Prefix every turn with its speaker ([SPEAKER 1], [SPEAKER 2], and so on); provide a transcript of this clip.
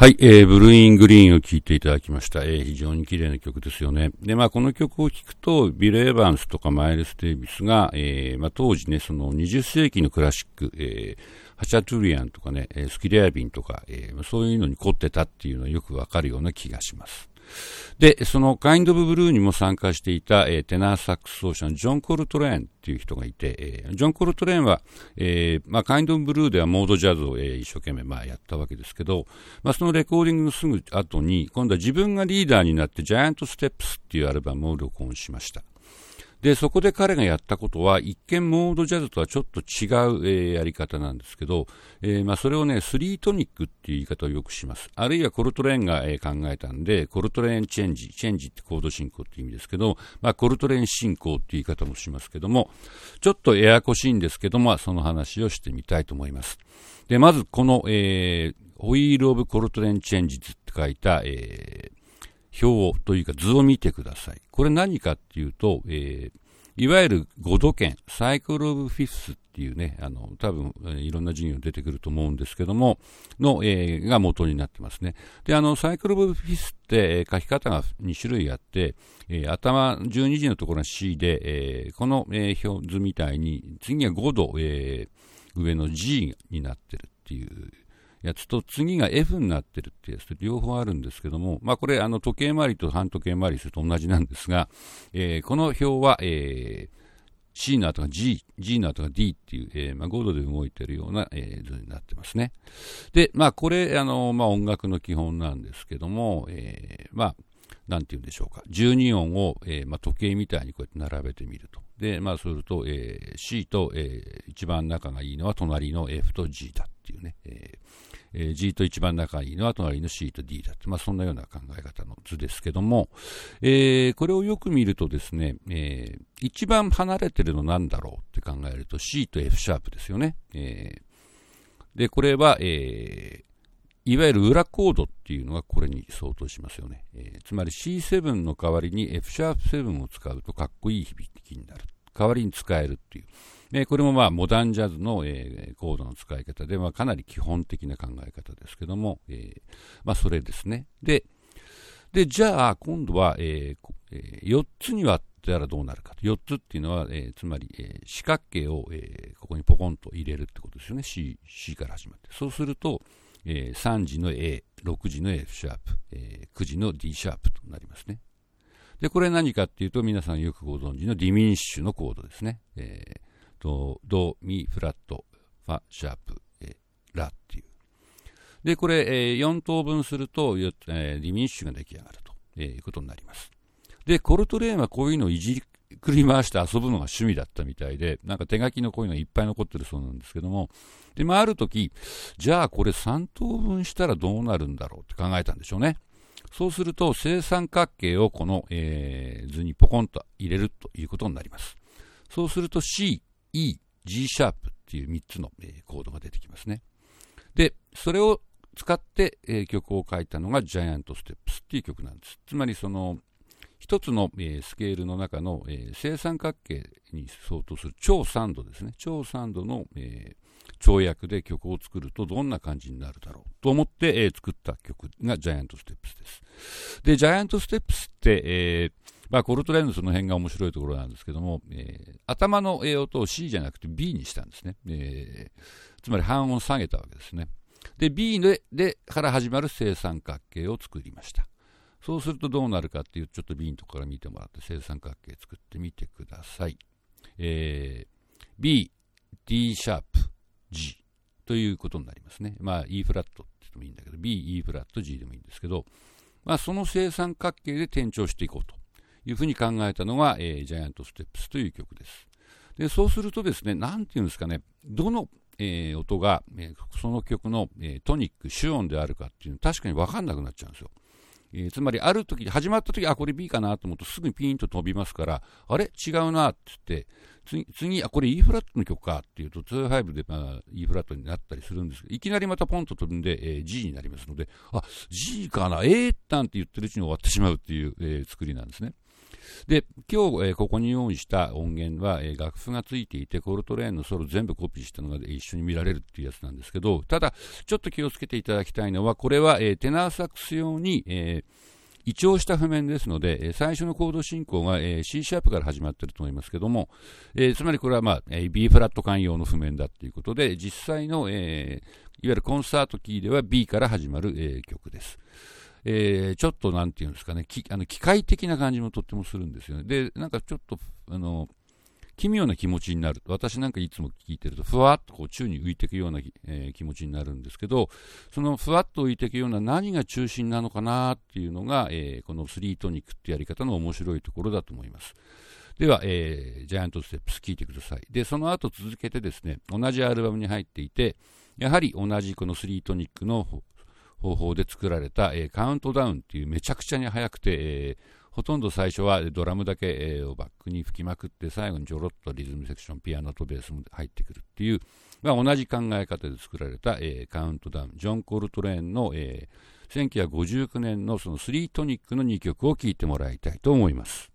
[SPEAKER 1] はい、えー、ブルーイングリーンを聴いていただきました。えー、非常に綺麗な曲ですよね。で、まあ、この曲を聴くと、ビル・エヴァンスとかマイルス・デイビスが、えー、まあ、当時ね、その20世紀のクラシック、えー、ハチャトゥリアンとかね、スクリャービンとか、えー、そういうのに凝ってたっていうのはよくわかるような気がします。で、そのカインド・オブ・ブルーにも参加していた、えー、テナーサックス奏者のジョン・コルトレーンっていう人がいて、えー、ジョン・コルトレーンは、えー、まあ、カインド・オブ・ブルーではモードジャズを、えー、一生懸命まあやったわけですけど、まあ、そのレコーディングのすぐ後に、今度は自分がリーダーになってジャイアント・ステップスっていうアルバムを録音しました。で、そこで彼がやったことは、一見モードジャズとはちょっと違う、えー、やり方なんですけど、えー、まあ、それをね、スリートニックっていう言い方をよくします。あるいはコルトレーンが、えー、考えたんで、コルトレーンチェンジ、チェンジってコード進行っていう意味ですけど、まあ、コルトレーン進行っていう言い方もしますけども、ちょっとややこしいんですけども、その話をしてみたいと思います。で、まずこの、えー、ホイール・オブ・コルトレーン・チェンジズって書いた、えー、表というか図を見てください。これ何かっていうと、えー、いわゆる5度圏、サイクル・オブ・フィフスっていうね、あの、多分、いろんな授業出てくると思うんですけども、の、えー、が元になってますね。で、あの、サイクル・オブ・フィフスって、えー、書き方が2種類あって、えー、頭、12時のところが C で、えー、この、えー、表図みたいに、次は5度、えー、上の G になってるっていうやつと、次が F になってるってやつと両方あるんですけども、まあこれ、あの時計回りと半時計回りすると同じなんですが、えー、この表は、えー、C の後が G、G の後が D っていう、えー、まあ、5度で動いてるような、えー、図になってますね。で、まあ、これ、あの、まあ、音楽の基本なんですけども、えー、まあ、なんて言うんでしょうか。12音を、えー、まあ、時計みたいにこうやって並べてみると。で、まあ、すると、えー、C と、えー、一番仲がいいのは隣の F と G だっていうね、ええー、G と一番仲いいのは隣の C と D だって、まあ、そんなような考え方の図ですけども、えー、これをよく見るとですね、えー、一番離れてるのなんだろうって考えると C と F シャープですよね。えー、で、これは、え、いわゆる裏コードっていうのがこれに相当しますよね。え、つまり C7 の代わりに F シャープ7を使うとかっこいい響きになる。代わりに使えるっていう。えこれもまあモダンジャズの、えー、コードの使い方で、まあ、かなり基本的な考え方ですけども、えー、まあ、それですね。で、でじゃあ今度は、えー、4つに割ったらどうなるかと。4つっていうのは、え、つまり、え、四角形を、え、ここにポコンと入れるってことですよね。C, C から始まって。そうすると、えー、3時の A、6時の F シャープ、えー、9時の D シャープとなりますね。で、これ何かっていうと、皆さんよくご存知のディミニッシュのコードですね。えと、ド、ミ、フラット、ファ、シャープ、え、ラっていう。で、これ、えー、4等分すると、えー、ディミニッシュが出来上がると、えー、いうことになります。で、コルトレーンはこういうのをいじりくり回して遊ぶのが趣味だったみたいで、なんか手書きのこういうのがいっぱい残ってるそうなんですけども、で、まあ、ある時、じゃあこれ3等分したらどうなるんだろうって考えたんでしょうね。そうすると、正三角形をこの、えー、図にポコンと入れるということになります。そうすると C、E、G シャープっていう3つの、え、コードが出てきますね。で、それを使って、え、曲を書いたのがジャイアントステップスっていう曲なんです。つまりその、一つの、え、スケールの中の、え、正三角形に相当する超3度ですね。超3度の、え、跳躍で曲を作るとどんな感じになるだろうと思って、え、作った曲がジャイアントステップスです。で、ジャイアントステップスって、えー、まあ、コルトレーンのその辺が面白いところなんですけども、えー、頭の音を C じゃなくて B にしたんですね。えー、つまり半音下げたわけですね。で、B ででから始まる正三角形を作りました。そうするとどうなるかっていう、ちょっと B のとこから見てもらって正三角形作ってみてください。えー、B、D シャープ、G ということになりますね。まあ E フラットって言ってもいいんだけど、B、E フラット、G でもいいんですけど、まあその正三角形で転調していこうと。いうふうに考えたのが、えー、ジャイアントステップスという曲です。でそうするとですね、なんていうんですかね、どの、えー、音が、えー、その曲の、えー、トニック、主音であるかっていうの確かに分かんなくなっちゃうんですよ。えー、つまり、ある時、始まった時、あ、これ B かなと思うとすぐにピーンと飛びますから、あれ？違うなって言って、次、次、あ、これ E フラットの曲かっていうと、2-5で、まあ、E フラットになったりするんですけど、いきなりまたポンと飛んで、えー、G になりますので、あ、G かな？えー、ったんて言ってるうちに終わってしまうっていう、えー、作りなんですね。で、今日、えー、ここに用意した音源は、えー、楽譜がついていて、コルトレーンのソロ全部コピーしたのが一緒に見られるっていうやつなんですけど、ただ、ちょっと気をつけていただきたいのは、これは、えー、テナーサックス用に、えー調した譜面ですので、最初のコード進行が C シャープから始まっていると思いますけども、えつまりこれは、まあ、B フラット間用の譜面だということで、実際の、えー、いわゆるコンサートキーでは B から始まる、えー、曲です。えー、ちょっとなんていうんですかね、きあの機械的な感じもとってもするんですよね。で、なんかちょっと、あの、奇妙な気持ちになる。私なんかいつも聞いてると、ふわっとこう宙に浮いていくような、えー、気持ちになるんですけど、そのふわっと浮いていくような何が中心なのかなっていうのが、えー、このスリートニックってやり方の面白いところだと思います。では、えー、ジャイアントステップス聞いてください。で、その後続けてですね、同じアルバムに入っていて、やはり同じこのスリートニックの方法で作られた、えー、カウントダウンっていうめちゃくちゃに速くて、えー、ほとんど最初はドラムだけ、えー、をバックに吹きまくって最後にちょろっとリズムセクションピアノとベースも入ってくるっていう、まあ、同じ考え方で作られた、えー、カウントダウンジョン・コルトレーンの、えー、1959年のそのスリートニックの2曲を聴いてもらいたいと思います。